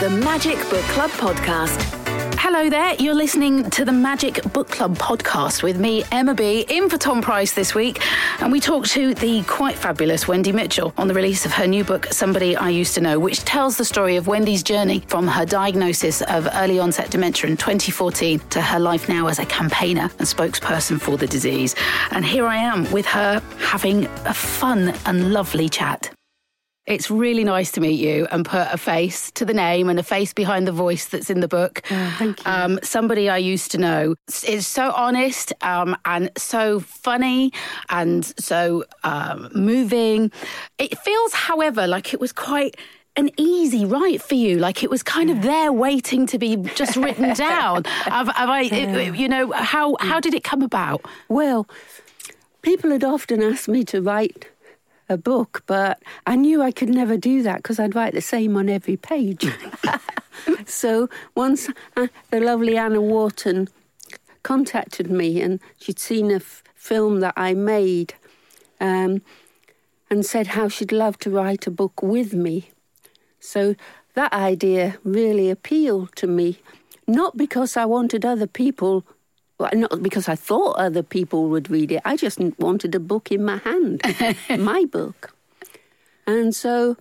the Magic Book Club podcast. Hello there, you're listening to the Magic Book Club podcast with me, Emma B, in for Tom Price this week. And we talked to the quite fabulous Wendy Mitchell on the release of her new book, Somebody I Used to Know, which tells the story of Wendy's journey from her diagnosis of early onset dementia in 2014 to her life now as a campaigner and spokesperson for the disease. And here I am with her having a fun and lovely chat. It's really nice to meet you and put a face to the name and a face behind the voice that's in the book. Oh, thank you. Um, somebody I used to know. is so honest um, and so funny and so um, moving. It feels, however, like it was quite an easy write for you. Like it was kind of there waiting to be just written down. have, have I, it, you know, how, how did it come about? Well, people had often asked me to write a book, but I knew I could never do that because I'd write the same on every page. so once uh, the lovely Anna Wharton contacted me and she'd seen a f- film that I made um, and said how she'd love to write a book with me. So that idea really appealed to me, not because I wanted other people well, not because I thought other people would read it. I just wanted a book in my hand, my book. And so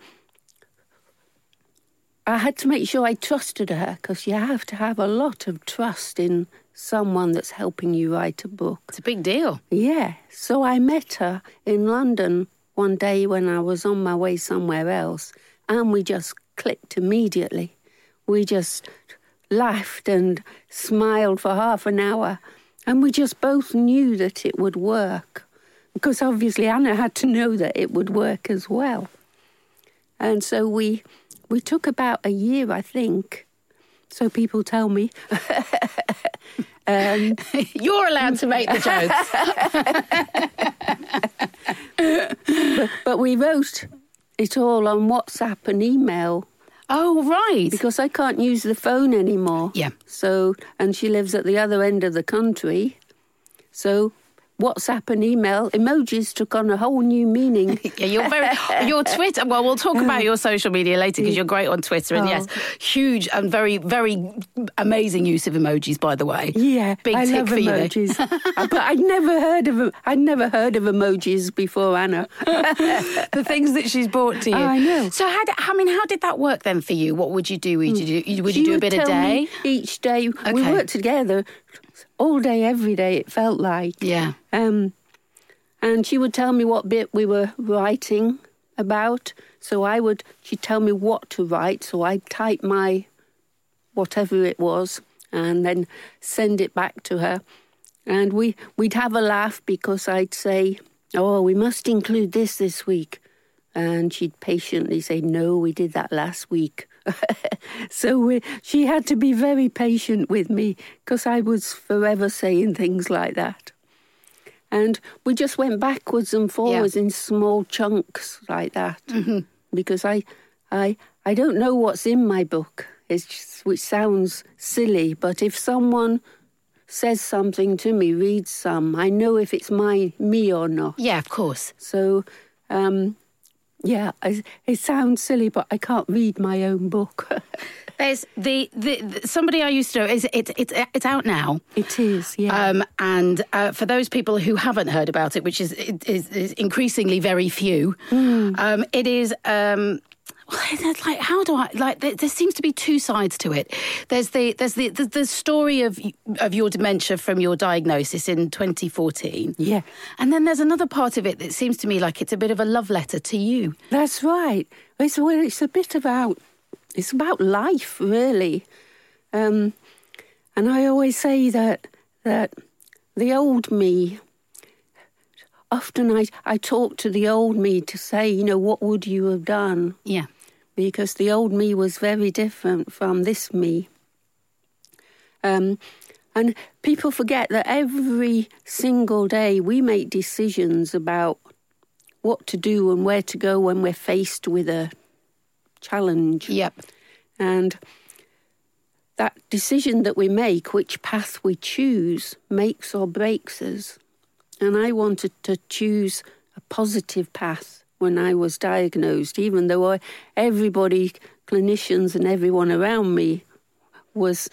I had to make sure I trusted her because you have to have a lot of trust in someone that's helping you write a book. It's a big deal. Yeah. So I met her in London one day when I was on my way somewhere else, and we just clicked immediately. We just laughed and smiled for half an hour. And we just both knew that it would work. Because obviously Anna had to know that it would work as well. And so we we took about a year, I think. So people tell me. um, You're allowed to make the jokes. but, but we wrote it all on WhatsApp and email Oh, right. Because I can't use the phone anymore. Yeah. So, and she lives at the other end of the country. So WhatsApp and email emojis took on a whole new meaning. yeah, you're very your Twitter. Well, we'll talk about your social media later because you're great on Twitter, and oh. yes, huge and very very amazing use of emojis. By the way, yeah, big I tick love for emojis. Uh, but I'd never heard of I'd never heard of emojis before, Anna. the things that she's brought to you. I know. So, how? Did, I mean, how did that work then for you? What would you do? Would you do? Would you do a bit a day? Each day, okay. we worked together all day, every day, it felt like. Yeah. Um, and she would tell me what bit we were writing about. So I would, she'd tell me what to write. So I'd type my whatever it was and then send it back to her. And we, we'd have a laugh because I'd say, Oh, we must include this this week. And she'd patiently say, No, we did that last week. so we, she had to be very patient with me because I was forever saying things like that. And we just went backwards and forwards yeah. in small chunks like that. Mm-hmm. Because I, I, I don't know what's in my book, just, which sounds silly, but if someone says something to me, reads some, I know if it's my me or not. Yeah, of course. So um, yeah, it sounds silly, but I can't read my own book. There's the, the, the, somebody I used to know is it, it, it's out now. It is, yeah. Um, and uh, for those people who haven't heard about it, which is is, is increasingly very few, mm. um, it is um, well, like how do I like? There, there, seems to be two sides to it. There's the there's the, the, the story of of your dementia from your diagnosis in 2014. Yeah, and then there's another part of it that seems to me like it's a bit of a love letter to you. That's right. It's well, it's a bit about it's about life, really. Um, and I always say that that the old me often I, I talk to the old me to say, you know, what would you have done? Yeah because the old me was very different from this me. Um, and people forget that every single day we make decisions about what to do and where to go when we're faced with a challenge. Yep. And that decision that we make, which path we choose, makes or breaks us. And I wanted to choose a positive path when I was diagnosed, even though I, everybody, clinicians and everyone around me, was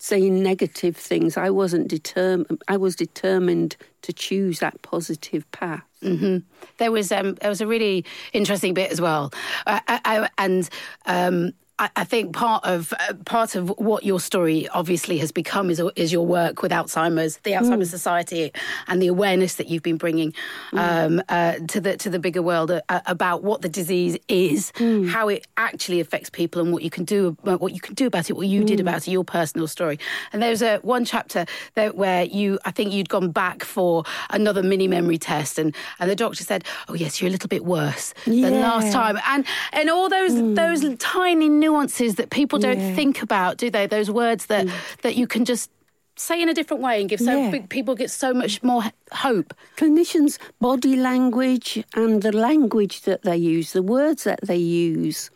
saying negative things. I wasn't determined. I was determined to choose that positive path. Mm-hmm. There was um, there was a really interesting bit as well, uh, I, I, and um, I, I think part of uh, part of what your story obviously has become is is your work with Alzheimer's, the Alzheimer's mm. Society, and the awareness that you've been bringing mm. um, uh, to the to the bigger world uh, about what the disease is, mm. how it actually affects people, and what you can do uh, what you can do about it, what you did mm. about it, your personal story. And there's a one chapter that where you, I think you'd gone back for another mini memory test, and and the doctor said, "Oh yes, you're a little bit worse yeah. than last time," and and all those mm. those tiny nuances that people don't yeah. think about, do they? Those words that mm. that you can just say in a different way and give so yeah. people get so much more hope. Clinicians' body language and the language that they use, the words that they use,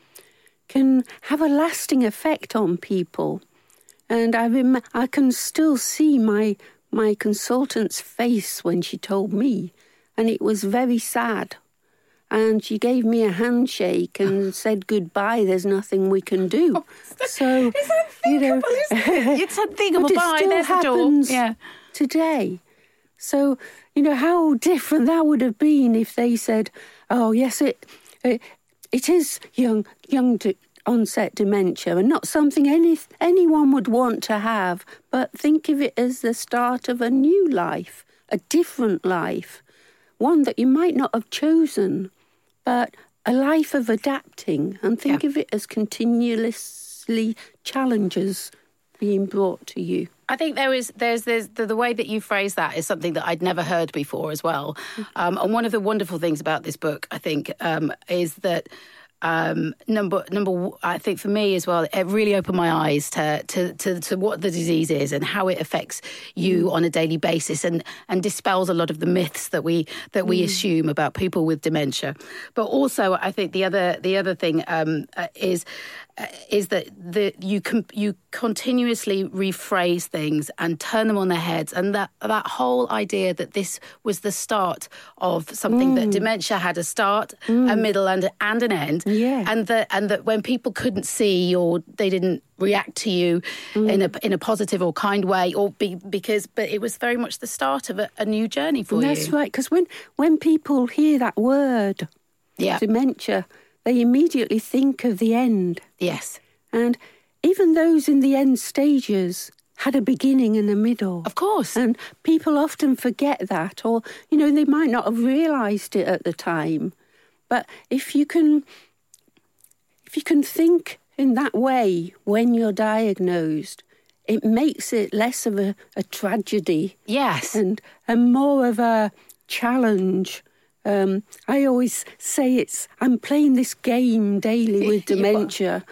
can have a lasting effect on people. And I rem- I can still see my my consultant's face when she told me, and it was very sad and she gave me a handshake and said goodbye. There's nothing we can do. Oh, so you know, it's unthinkable. but Bye. It still There's happens the. Yeah. today. So you know how different that would have been if they said, "Oh yes, it it, it is young young." onset dementia and not something any anyone would want to have but think of it as the start of a new life a different life one that you might not have chosen but a life of adapting and think yeah. of it as continuously challenges being brought to you. I think there is there's there's the, the, way that you phrase that is something that I'd never heard before as well. Mm. Um, and one of the wonderful things about this book, I think, um, is that um, number number I think for me as well, it really opened my eyes to, to to, to what the disease is and how it affects you mm. on a daily basis, and and dispels a lot of the myths that we that we mm. assume about people with dementia. But also, I think the other the other thing um, uh, is is that the, you com- you continuously rephrase things and turn them on their heads, and that that whole idea that this was the start of something mm. that dementia had a start, mm. a middle, and and an end, yeah, and that and that when people couldn't see or they didn't react to you mm. in a in a positive or kind way, or be because but it was very much the start of a, a new journey for That's you. That's right, because when when people hear that word, yeah. dementia they immediately think of the end. Yes. And even those in the end stages had a beginning and a middle. Of course. And people often forget that, or, you know, they might not have realized it at the time. But if you can, if you can think in that way when you're diagnosed, it makes it less of a, a tragedy. Yes. And, and more of a challenge um, I always say it's I'm playing this game daily with dementia,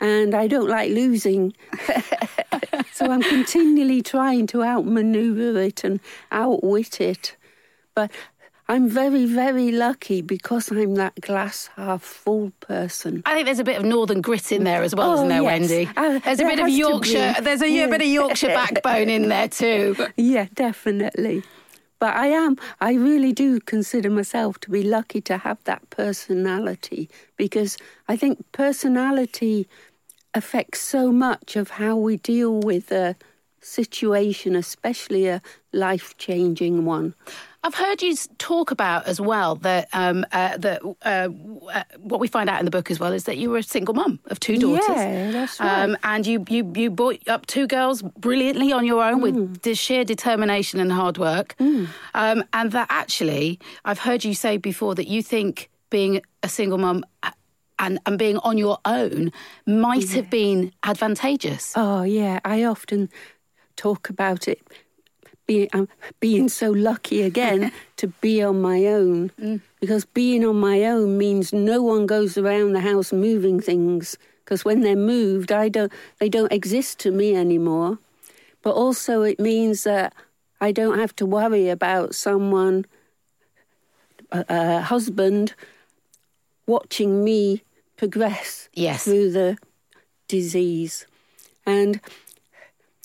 and I don't like losing. so I'm continually trying to outmaneuver it and outwit it. But I'm very, very lucky because I'm that glass half full person. I think there's a bit of northern grit in there as well, oh, isn't there, yes. Wendy? Uh, there's there a bit of Yorkshire. There's a, yeah. bit of Yorkshire backbone in there too. Yeah, definitely. But I am, I really do consider myself to be lucky to have that personality because I think personality affects so much of how we deal with a situation, especially a life changing one. I've heard you talk about as well that um, uh, that uh, uh, what we find out in the book as well is that you were a single mum of two daughters. Yeah, that's right. Um, and you, you you brought up two girls brilliantly on your own mm. with the sheer determination and hard work. Mm. Um, and that actually, I've heard you say before that you think being a single mum uh, and, and being on your own might yeah. have been advantageous. Oh, yeah. I often talk about it being, um, being so lucky again to be on my own. Mm. Because being on my own means no one goes around the house moving things. Because when they're moved, I don't, they don't exist to me anymore. But also, it means that I don't have to worry about someone, a, a husband, watching me progress yes. through the disease. And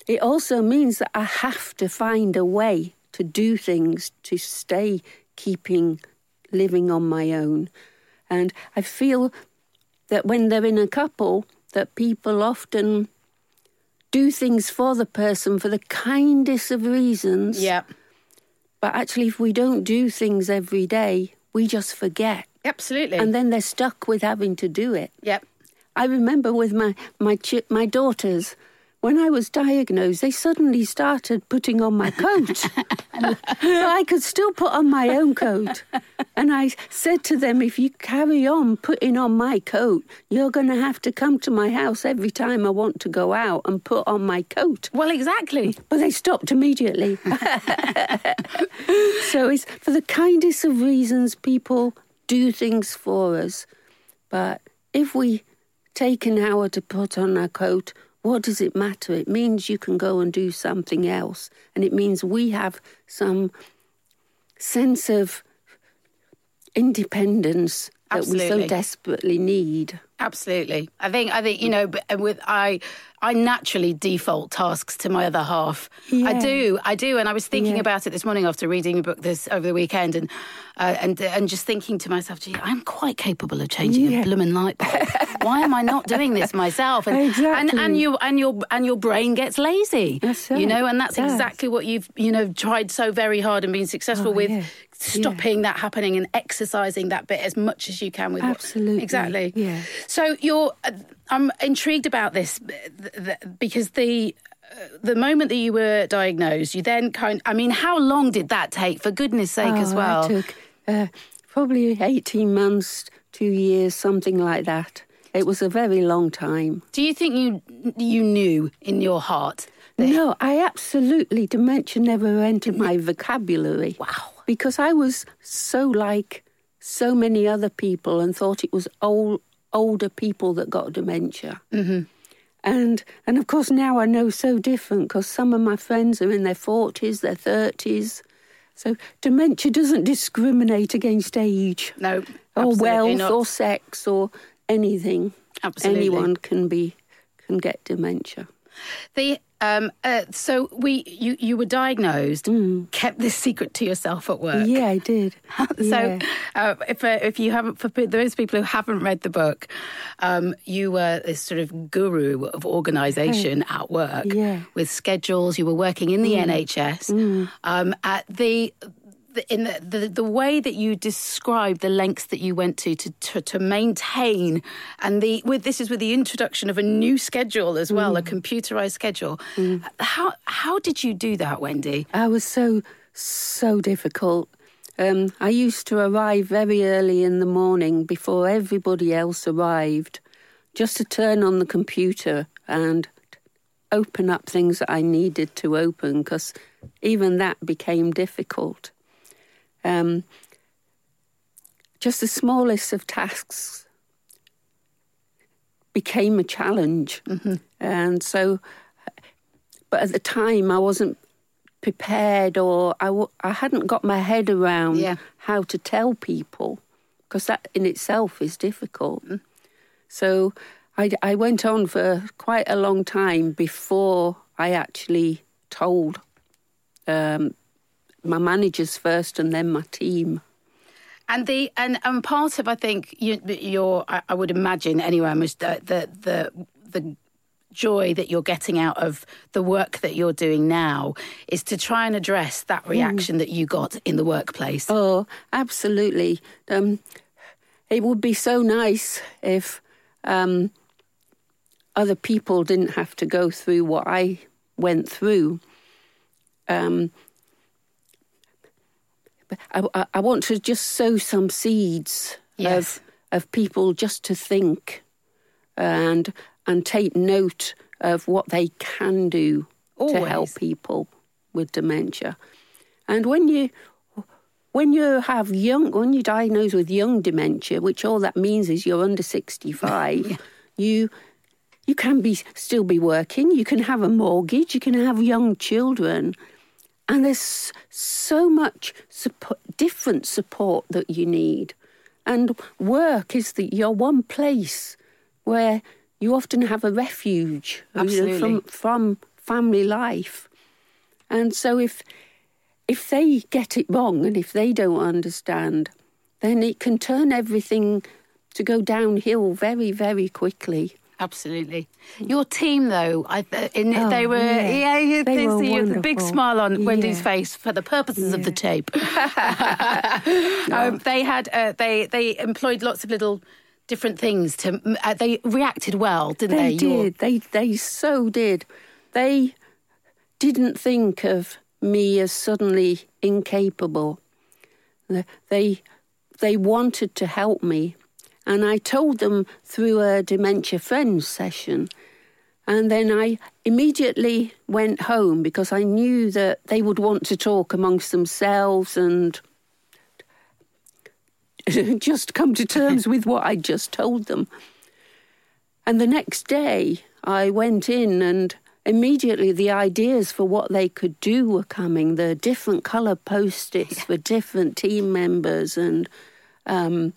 it also means that I have to find a way to do things to stay keeping living on my own. And I feel that when they're in a couple, that people often do things for the person for the kindest of reasons. Yeah. But actually, if we don't do things every day, we just forget. Absolutely. And then they're stuck with having to do it. yep. I remember with my my chi- my daughters, when I was diagnosed, they suddenly started putting on my coat. so I could still put on my own coat. And I said to them, if you carry on putting on my coat, you're going to have to come to my house every time I want to go out and put on my coat. Well, exactly. But they stopped immediately. so it's for the kindest of reasons people do things for us. But if we take an hour to put on our coat, what does it matter? It means you can go and do something else. And it means we have some sense of independence that we so desperately need. Absolutely. I think I think you know with I I naturally default tasks to my other half. I do. I do and I was thinking Yeah. about it this morning after reading a book this over the weekend and uh, and and just thinking to myself, gee, I'm quite capable of changing a Yeah. blooming light bulb. Why am I not doing this myself? And and, Exactly. and you and your and your brain gets lazy. That's You know, and that's does. exactly what you've you know tried so very hard and been successful Oh, with yeah. stopping that happening and exercising that bit as much as you can with what- Absolutely. exactly Yeah. so you're uh, i'm intrigued about this th- th- because the uh, the moment that you were diagnosed you then kind i mean how long did that take for goodness sake as Oh, well I took uh, probably 18 months, two years, something like that. It was a very long time. do you think you you knew in your heart that No, I absolutely, dementia never entered my vocabulary. Wow. Because I was so like so many other people and thought it was old, older people that got dementia. Mm-hmm. And, and of course, now I know so different because some of my friends are in their 40s, their 30s. So dementia doesn't discriminate against age. no or wealth not. or sex or anything. Absolutely. Anyone can be can get dementia. The um, uh, so we you you were diagnosed, kept this secret to yourself at work. Mm. Yeah, I did. so Yeah. uh, if uh, if you haven't for those people who haven't read the book um, you were this sort of guru of organization at work Yeah. Mm. with schedules you were working in the nhs um, at the- in the, the the way that you describe the lengths that you went to to to, to maintain and the with this is with the introduction of a new schedule as well Mm. a computerized schedule how how did you do that wendy I was so so difficult. Um, I used to arrive very early in the morning before everybody else arrived, just to turn on the computer and open up things that I needed to open because even that became difficult. Um, just the smallest of tasks became a challenge. And so, but at the time, I wasn't prepared or I, w- I hadn't got my head around Yeah. how to tell people because that in itself is difficult. So I, I went on for quite a long time before I actually told um, my managers first and then my team. And the and and part of I think you, your I, I would imagine anyway was the, the the the joy that you're getting out of the work that you're doing now is to try and address that reaction that you got in the workplace. Oh, absolutely. Um, it would be so nice if um, other people didn't have to go through what I went through. Um, I, I, I want to just sow some seeds Yes. of of people just to think and and take note of what they can do to help people with dementia. And when you when you have young when you're diagnosed with young dementia, which all that means is you're under 65, you you can be still be working, you can have a mortgage, you can have young children. And there's so much support, different support that you need. And work is the, your one place where you often have a refuge you know, from, from family life. And so if if they get it wrong and if they don't understand, then it can turn everything to go downhill very, very quickly. Absolutely. Your team, though, I, uh, in, Oh, they were, yeah. yeah, you They they were see a big smile on Wendy's face for the purposes of the tape. um, they had, uh, they they employed lots of little different things to. Uh, they reacted well, didn't they? They Your- did. They they so did. They didn't think of me as suddenly incapable. They they wanted to help me, and I told them through a dementia friends session. And then I immediately went home because I knew that they would want to talk amongst themselves and just come to terms with what I just told them. And the next day, I went in and immediately the ideas for what they could do were coming. The different colour post its for different team members and um,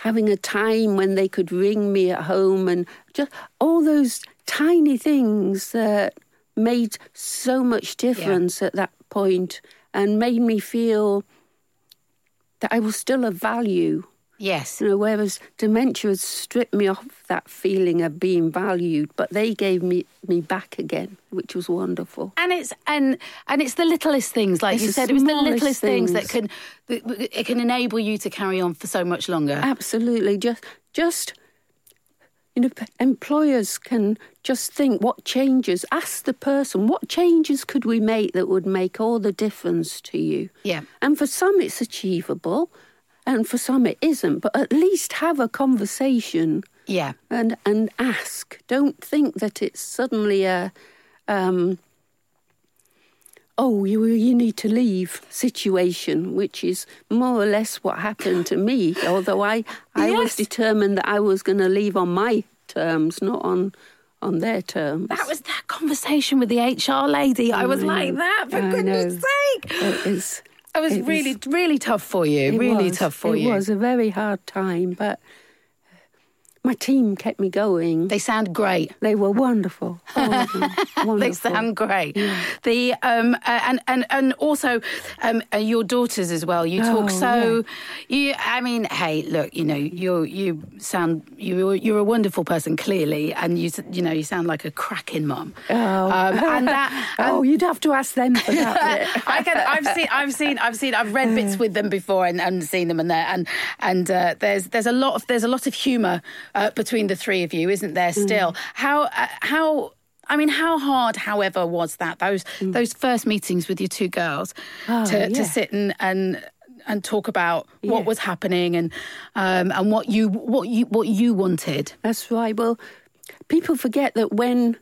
having a time when they could ring me at home and just all those tiny things that made so much difference at that point and made me feel that I was still of value. Yes. You know, whereas dementia has stripped me off that feeling of being valued, but they gave me me back again, which was wonderful. And it's and and it's the littlest things, like It's you said. It was the littlest things. that can that it can enable you to carry on for so much longer. Absolutely, just just you know, employers can just think what changes. Ask the person what changes could we make that would make all the difference to you. Yeah. and for some it's achievable, and for some it isn't. But at least have a conversation. Yeah. and and ask. Don't think that it's suddenly a um, oh you you need to leave situation, which is more or less what happened to me. Although I I was determined that I was going to leave on my terms, not on on their terms. That was that conversation with the HR lady. I was I like that, for I goodness know. sake. It was. It was it really, really tough for you. really was- tough for it you. It was a very hard time, but my team kept me going. They sound great. They were wonderful. All of them. wonderful. They sound great. The um uh, and and and also um uh, your daughters as well. You talk Oh, so you. I mean, hey, look, you know, you you sound you you're a wonderful person clearly, and you you know you sound like a cracking mum. Oh. Um, and that. oh, you'd have to ask them for that. I can. I've seen. I've seen. I've seen. I've read bits with them before and, and seen them, and there and and uh, there's there's a lot of there's a lot of humour uh, between the three of you, isn't there? Still, how uh, how. I mean, how hard, however, was that those those first meetings with your two girls Oh, to, yeah. to sit and and and talk about what Yeah. was happening and um, and what you what you what you wanted. That's right. Well, people forget that when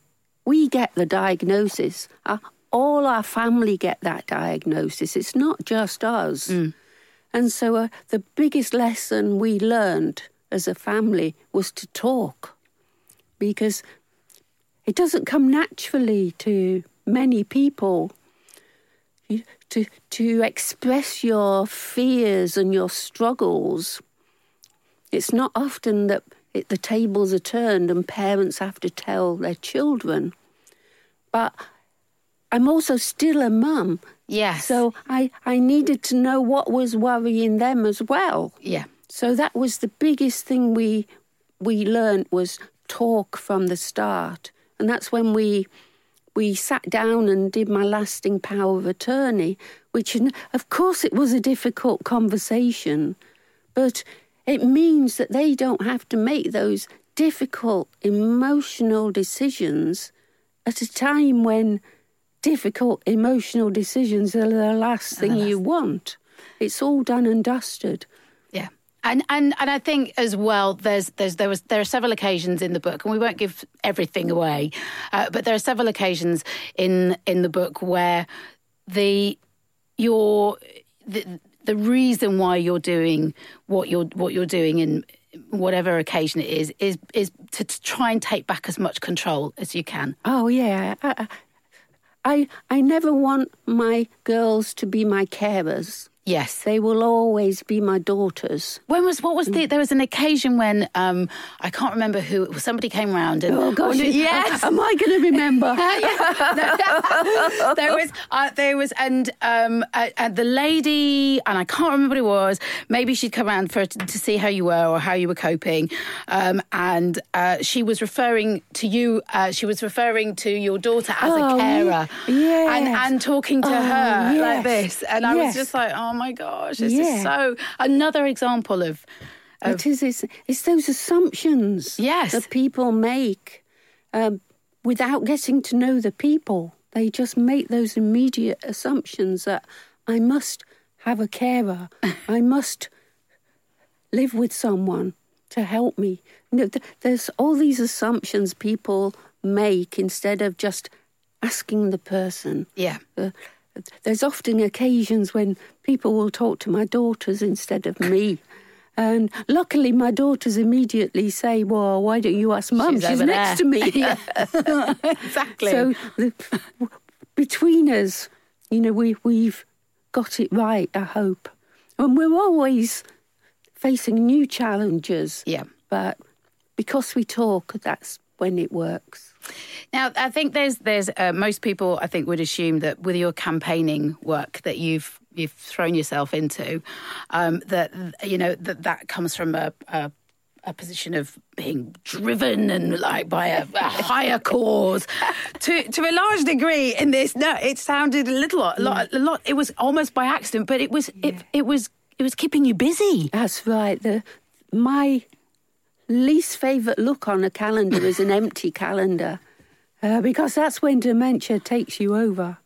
we get the diagnosis, uh, all our family get that diagnosis. It's not just us. And so uh, the biggest lesson we learned as a family was to talk because it doesn't come naturally to many people to to express your fears and your struggles it's not often that it, the tables are turned and parents have to tell their children. But I'm also still a mum. Yes. So I, I needed to know what was worrying them as well. yeah. So that was the biggest thing we we learned was talk from the start. And that's when we we sat down and did my lasting power of attorney, which of course it was a difficult conversation, but it means that they don't have to make those difficult emotional decisions at a time when difficult emotional decisions are the last thing you want. It's all done and dusted. And, and and I think as well, there's there's there was there are several occasions in the book, and we won't give everything away, uh, but there are several occasions in in the book where the your the, the reason why you're doing what you're what you're doing in whatever occasion it is is is to, to try and take back as much control as you can. Oh yeah, I, I I never want my girls to be my carers. Yes. They will always be my daughters. When was what was the? There was an occasion when um, I can't remember who. Somebody came round and Oh gosh, yes, Am I going to remember? there was uh, there was and um uh, uh, the lady and I can't remember what it was. Maybe she'd come around for to see how you were or how you were coping, um, and uh, she was referring to you. Uh, she was referring to your daughter as Oh, a carer, yes. and and talking to Oh, her like this, and I was just like, oh my gosh, this Yeah. is so another example of. It is. It's, it's those assumptions Yes. that people make um, without getting to know the people. They just make those immediate assumptions that I must have a carer, I must live with someone to help me. You know, th- there's all these assumptions people make instead of just asking the person. Yeah. Uh, there's often occasions when people will talk to my daughters instead of me. And luckily, my daughters immediately say, Well, why don't you ask mum? She's She's, next there." to me. exactly. so the, between us, you know, we, we've got it right, I hope. And we're always facing new challenges. Yeah. But because we talk, that's when it works. Now, I think there's there's uh, most people I think would assume that with your campaigning work that you've you've thrown yourself into, um, that you know that that comes from a, a a position of being driven and like by a, a higher cause to to a large degree in this no it sounded a little a lot, a lot it was almost by accident but it was it, it was it was keeping you busy That's right. The my least favourite look on a calendar is an empty calendar, uh, because that's when dementia takes you over.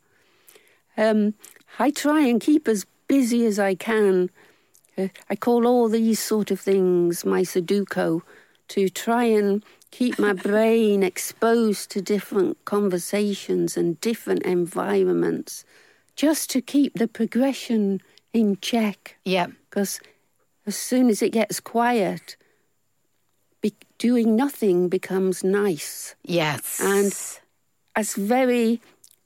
Um, I try and keep as busy as I can. Uh, I call all these sort of things my Sudoku to try and keep my brain exposed to different conversations and different environments, just to keep the progression in check yeah because as soon as it gets quiet, be- doing nothing becomes nice. yes And as very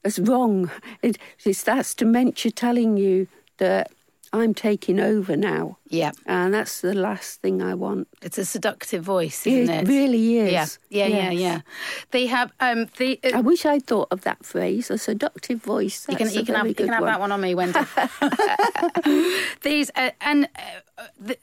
as wrong. It, it's that's dementia telling you that I'm taking over now, yeah and that's the last thing I want. it's a seductive voice isn't it, It really is. yeah yeah yeah Yes. yeah they have um the uh, I wish I'd thought of that phrase, a seductive voice. You can, you can have you can have that one on me, Wendy. These uh, and uh, the,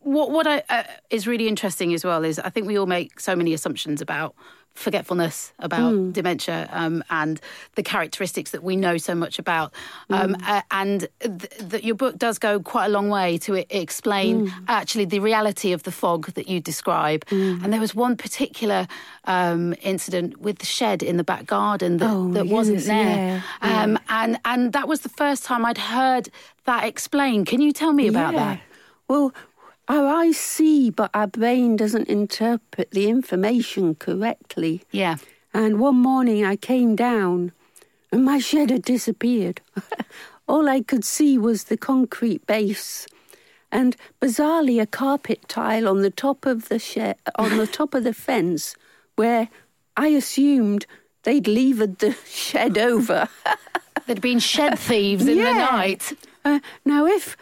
what what I, uh, is really interesting as well is I think we all make so many assumptions about forgetfulness, about Hmm. dementia, um, and the characteristics that we know so much about. Um, Hmm. uh, and th- that your book does go quite a long way to e- explain Hmm. actually the reality of the fog that you describe. And there was one particular um, incident with the shed in the back garden that, Oh, that wasn't yes, there. yeah, Um, and and that was the first time I'd heard that explained. Can you tell me about Yeah. that? Well, our eyes see, but our brain doesn't interpret the information correctly. Yeah. And one morning I came down and my shed had disappeared. All I could see was the concrete base and bizarrely a carpet tile on the top of the shed, on the top of the fence where I assumed they'd levered the shed over. There'd been shed thieves in the night. Uh, now, if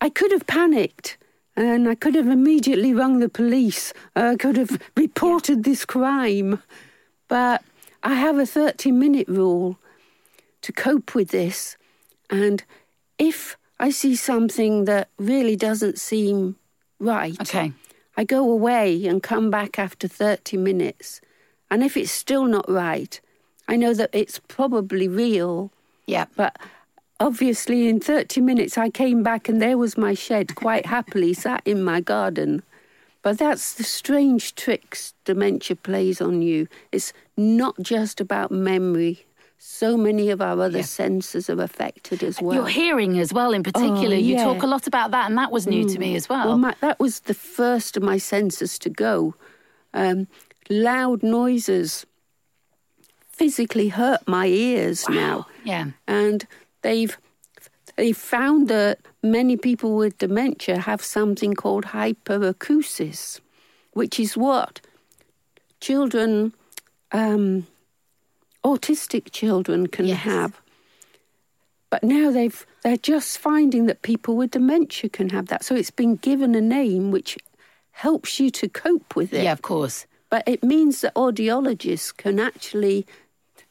I could have panicked and I could have immediately rung the police, I could have reported this crime. But I have a 30 minute rule to cope with this. And if I see something that really doesn't seem right, Okay. I go away and come back after 30 minutes. And if it's still not right, I know that it's probably real. Yeah. But obviously, in 30 minutes, I came back and there was my shed quite happily sat in my garden. But that's the strange tricks dementia plays on you. It's not just about memory. So many of our other Yeah. senses are affected as well. Your hearing as well, in particular. You yeah. talk a lot about that, and that was new to me as well. Well, my, that was the first of my senses to go. Um, loud noises physically hurt my ears now. yeah. and they've they found that many people with dementia have something called hyperacusis, which is what children, um, autistic children, can Yes. have. but now they've they're just finding that people with dementia can have that. So it's been given a name which helps you to cope with it. Yeah, of course. But it means that audiologists can actually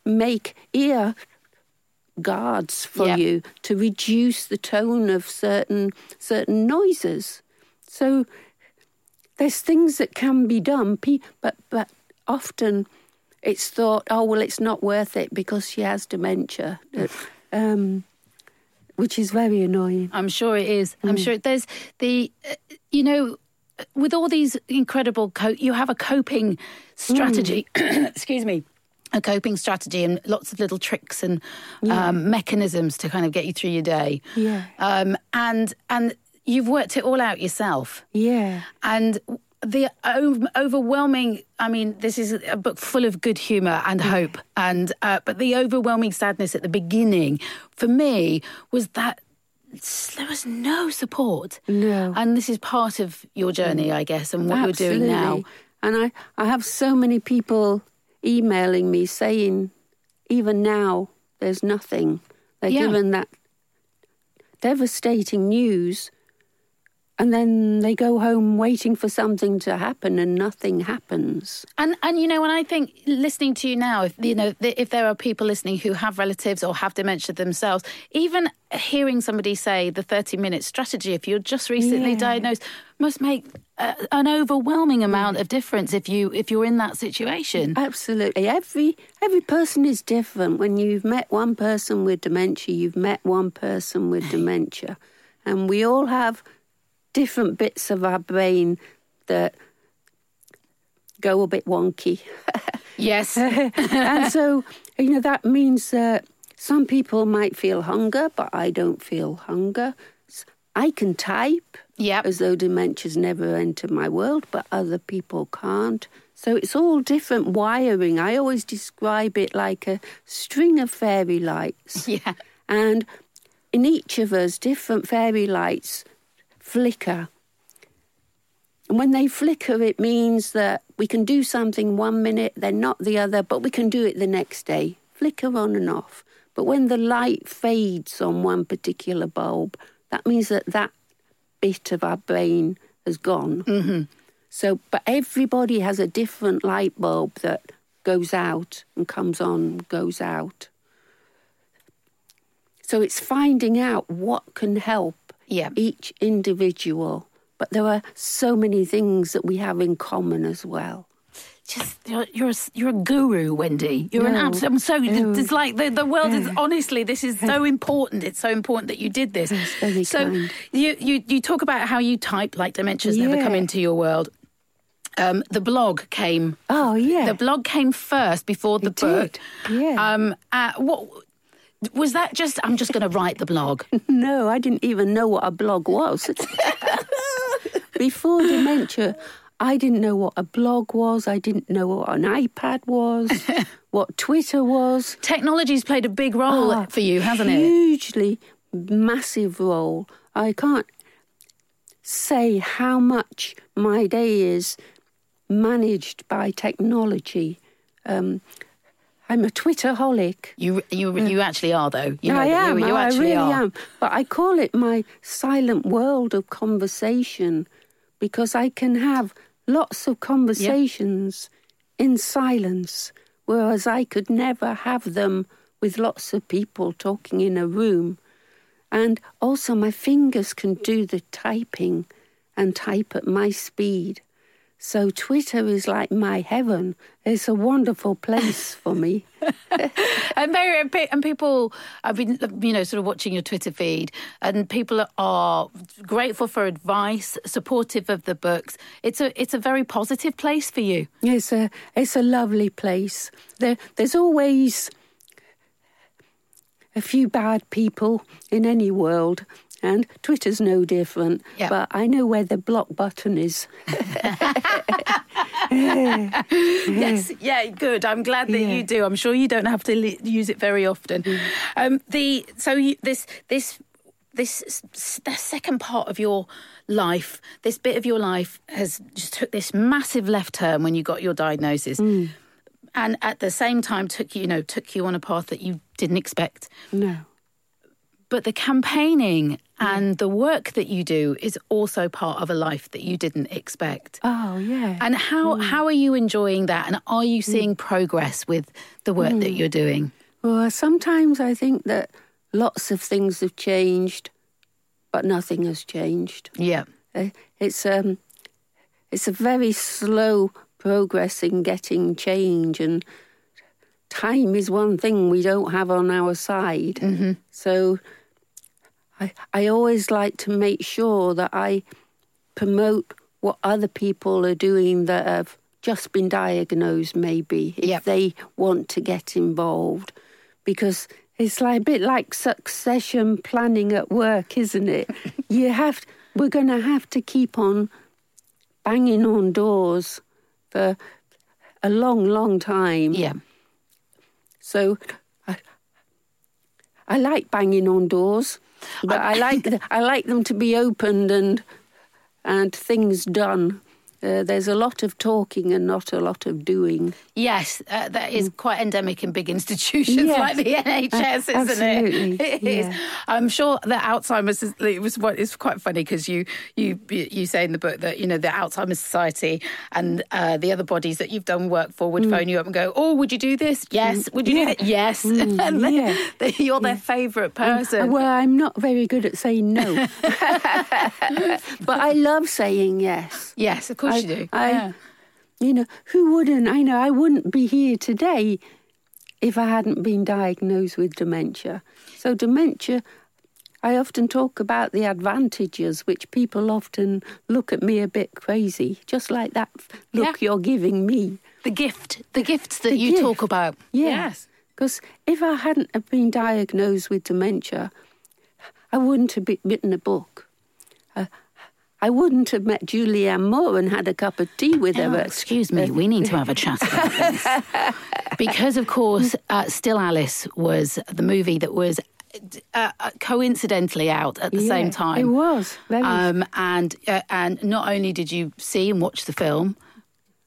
make ear guards for Yep. you to reduce the tone of certain certain noises. So there's things that can be done, but but often it's thought, oh well, it's not worth it because she has dementia, um, which is very annoying. I'm sure it is. I'm sure there's the, uh, you know, with all these incredible, co- you have a coping strategy. excuse me. A coping strategy and lots of little tricks and um, mechanisms to kind of get you through your day. Yeah. Um, and and you've worked it all out yourself. Yeah. And the overwhelming, I mean, this is a book full of good humour and hope, and uh, but the overwhelming sadness at the beginning for me was that there was no support. No. and this is part of your journey, I guess, and what you're doing now. And I, I have so many people emailing me saying, even now, there's nothing. They're Yeah. given that devastating news, and then they go home waiting for something to happen, and nothing happens. And and you know, when I think listening to you now, if you know, if there are people listening who have relatives or have dementia themselves, even hearing somebody say the thirty-minute strategy, if you're just recently Yeah. diagnosed, must make uh, an overwhelming amount of difference if you if you're in that situation. Absolutely. Every every person is different. When you've met one person with dementia, you've met one person with dementia. And we all have different bits of our brain that go a bit wonky. Yes, and so, you know, that means that some people might feel hunger, but I don't feel hunger. I can type Yep. as though dementia's never entered my world, but other people can't. So it's all different wiring. I always describe it like a string of fairy lights. yeah, And in each of us, different fairy lights flicker. And when they flicker, it means that we can do something one minute, then not the other, but we can do it the next day. Flicker on and off. But when the light fades on one particular bulb, that means that that bit of our brain has gone. Mm-hmm. So, but everybody has a different light bulb that goes out and comes on, goes out. So it's finding out what can help Yeah. each individual. But there are so many things that we have in common as well. just you're you're a, you're a guru, Wendy. You're an absolute. I'm so. No. It's like the the world is honestly. This is so important. It's so important that you did this. so kind. you you you talk about how you type like dementia's never come into your world. Um, the blog came. Oh, yeah. The blog came first before the It book. did, yeah. Um, uh, what was that? Just I'm just going to write the blog. No, I didn't even know what a blog was. Before dementia, I didn't know what a blog was. I didn't know what an iPad was, what Twitter was. Technology's played a big role Ah, for you, hasn't it? Hugely massive role. I can't say how much my day is managed by technology. Um, I'm a Twitterholic. You you you actually are though. You know I am. You, you I actually really are. am. But I call it my silent world of conversation because I can have lots of conversations in silence, whereas I could never have them with lots of people talking in a room. And also, my fingers can do the typing and type at my speed. So, Twitter is like my heaven. It's a wonderful place for me. and very and pe- and people I've been you know sort of watching your Twitter feed and people are grateful for advice supportive of the books it's a it's a very positive place for you It's a it's a lovely place. There there's always a few bad people in any world, and Twitter's no different. Yeah. But I know where the block button is. yes yeah good I'm glad that Yeah. you do I'm sure you don't have to li- use it very often um the so you, this this this the second part of your life this bit of your life has just took this massive left turn when you got your diagnosis and at the same time took you you know took you on a path that you didn't expect No. but the campaigning and the work that you do is also part of a life that you didn't expect. Oh, yeah. And how how are you enjoying that? And are you seeing progress with the work that you're doing? Well, sometimes I think that lots of things have changed, but nothing has changed. Yeah. Uh, It's um, it's a very slow progress in getting change, and time is one thing we don't have on our side. So, I I always like to make sure that I promote what other people are doing that have just been diagnosed, maybe if Yep. they want to get involved, because. It's like a bit like succession planning at work, isn't it? you have we're going to have to keep on banging on doors for a long, long time. Yeah. So I, I like banging on doors, but I, like I like them to be opened and and things done. Uh, there's a lot of talking and not a lot of doing. Yes, uh, that is quite endemic in big institutions Yes. like the NHS, A- isn't it? It is. yeah. I'm sure that Alzheimer's is, it was what it's quite funny because you you you say in the book that you know the Alzheimer's Society and uh, the other bodies that you've done work for Mm. would phone you up and go, "Oh, would you do this? Yes. Would you do that? Yes." and then Mm, yeah. they- you're their favourite person. Well, I'm not very good at saying no, but I love saying yes. yes, of course I- you do. I- yeah. You know, who wouldn't? I know I wouldn't be here today if I hadn't been diagnosed with dementia. So, dementia, I often talk about the advantages, which people often look at me a bit crazy, just like that look you're giving me. The gift, the gifts that The you gift. talk about. Yes. Because if I hadn't have been diagnosed with dementia, I wouldn't have written a book. Uh, I wouldn't have met Julianne Moore and had a cup of tea with Oh, her. excuse me, we need to have a chat about this. because, of course, uh, Still Alice was the movie that was uh, uh, coincidentally out at the same time. It was. Um, and, uh, and not only did you see and watch the film,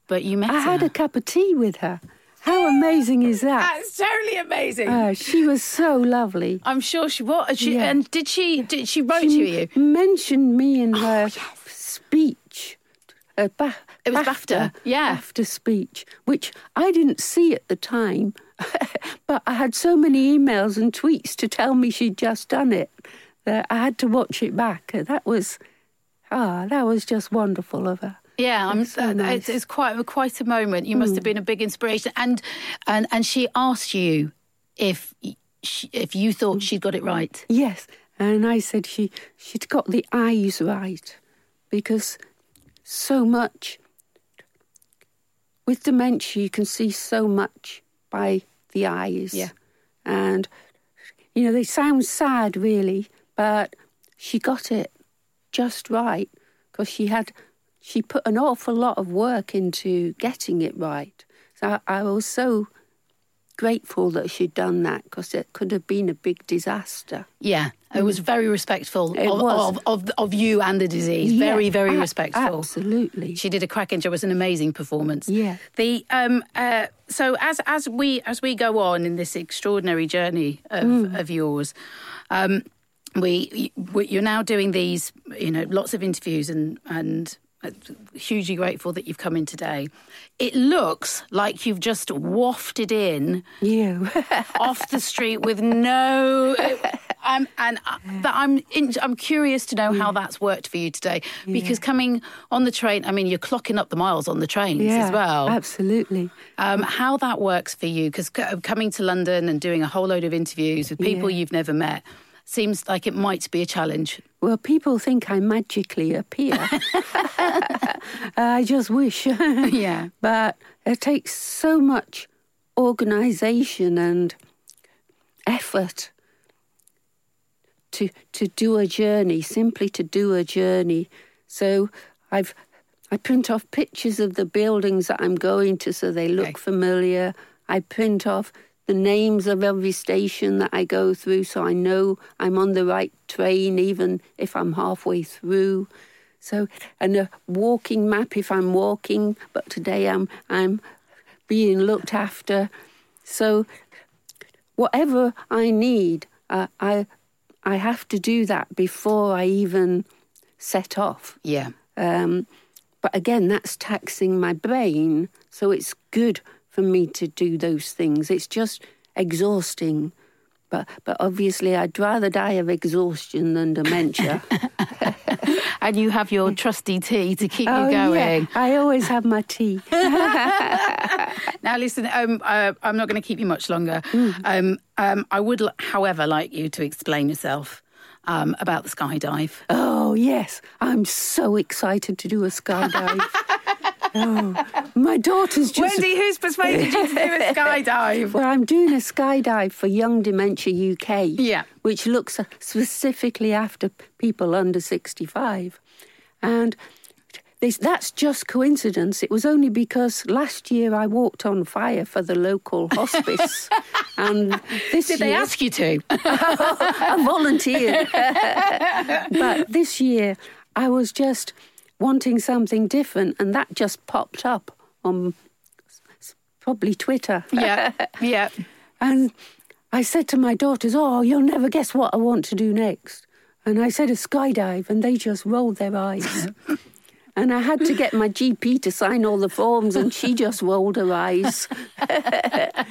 but you met I had a cup of tea with her. How amazing is that? That's totally amazing. Uh, she was so lovely. I'm sure she was. She, Yeah. And did she? Did she wrote to you? mentioned me in her speech. Uh, ba- It was BAFTA, yeah. BAFTA speech, which I didn't see at the time, but I had so many emails and tweets to tell me she'd just done it that I had to watch it back. That was, ah, that was just wonderful of her. Yeah, I'm, so uh, uh nice. it's, it's quite uh, quite a moment. You must have hmm. been a big inspiration. And and and she asked you if she, if you thought hmm. she'd got it right. Yes, and I said she she'd got the eyes right because so much with dementia you can see so much by the eyes. Yeah. and you know they sound sad really, but she got it just right because she had she put an awful lot of work into getting it right. So I, I was so grateful that she'd done that because it could have been a big disaster. Yeah, it was very respectful It of, was. Of, of of you and the disease. Yeah, very very a- respectful. Absolutely. She did a cracking job. It was an amazing performance. Yeah. The um uh so as as we as we go on in this extraordinary journey of Mm. of yours, um, we, we you're now doing these you know lots of interviews and and. Hugely grateful that you've come in today. It looks like you've just wafted in you off the street with no. Um, and uh, I'm in, I'm curious to know how that's worked for you today because coming on the train, I mean, you're clocking up the miles on the trains yeah. as well. Absolutely. Um, how that works for you because coming to London and doing a whole load of interviews with people Yeah. you've never met seems like it might be a challenge. Well, people think I magically appear. I just wish. Yeah. But it takes so much organisation and effort to to do a journey, simply to do a journey. So I've I print off pictures of the buildings that I'm going to so they look Okay. familiar. I print off the names of every station that I go through so I know I'm on the right train even if I'm halfway through. So and a walking map if I'm walking, but today I'm I'm being looked after. So whatever I need, uh, I I have to do that before I even set off. Yeah. Um, but again, that's taxing my brain, so it's good for me to do those things. It's just exhausting. But, but obviously, I'd rather die of exhaustion than dementia. and you have your trusty tea to keep oh, you going. Yeah. I always have my tea. now, listen, um, uh, I'm not going to keep you much longer. Mm. Um, um, I would, however, like you to explain yourself. Um, about the skydive. Oh, yes. I'm so excited to do a skydive. Oh, my daughter's just. Wendy, who's persuaded you to do a skydive? Well, I'm doing a skydive for Young Dementia UK. Yeah. Which looks specifically after people under 65. And this, that's just coincidence. It was only because last year I walked on fire for the local hospice. and this Did year, they ask you to? I volunteered. but this year I was just wanting something different, and that just popped up on probably Twitter. Yeah, yeah. and I said to my daughters, "Oh, you'll never guess what I want to do next." And I said a skydive, and they just rolled their eyes. And I had to get my GP to sign all the forms, and she just rolled her eyes. but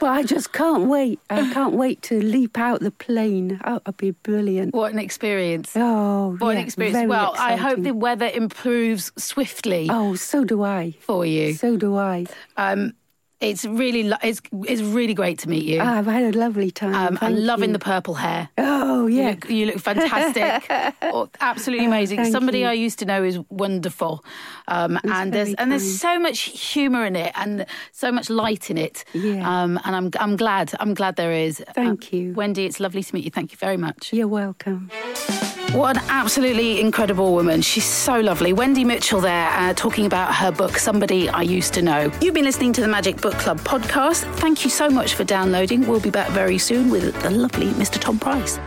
I just can't wait. I can't wait to leap out the plane. Oh, it'll be brilliant. What an experience. Oh, what yeah, an experience. Well, I hope the weather improves swiftly Oh, so do I. for you. So do I. Um, it's really, lo- it's, it's really great to meet you. Ah, I've had a lovely time. um, Thank and loving you. the purple hair. Oh, You yeah. look, you look fantastic. Oh, absolutely Oh, amazing. thank Somebody you. I used to know is wonderful. Um, and there's very and there's so much humour in it and so much light in it. Yeah. Um, and I'm I'm glad. I'm glad there is. Thank Um, you. Wendy. It's lovely to meet you. Thank you very much. You're welcome. What an absolutely incredible woman. She's so lovely. Wendy Mitchell there uh, talking about her book, Somebody I Used to Know. You've been listening to the Magic Book Club podcast. Thank you so much for downloading. We'll be back very soon with the lovely Mr. Tom Price.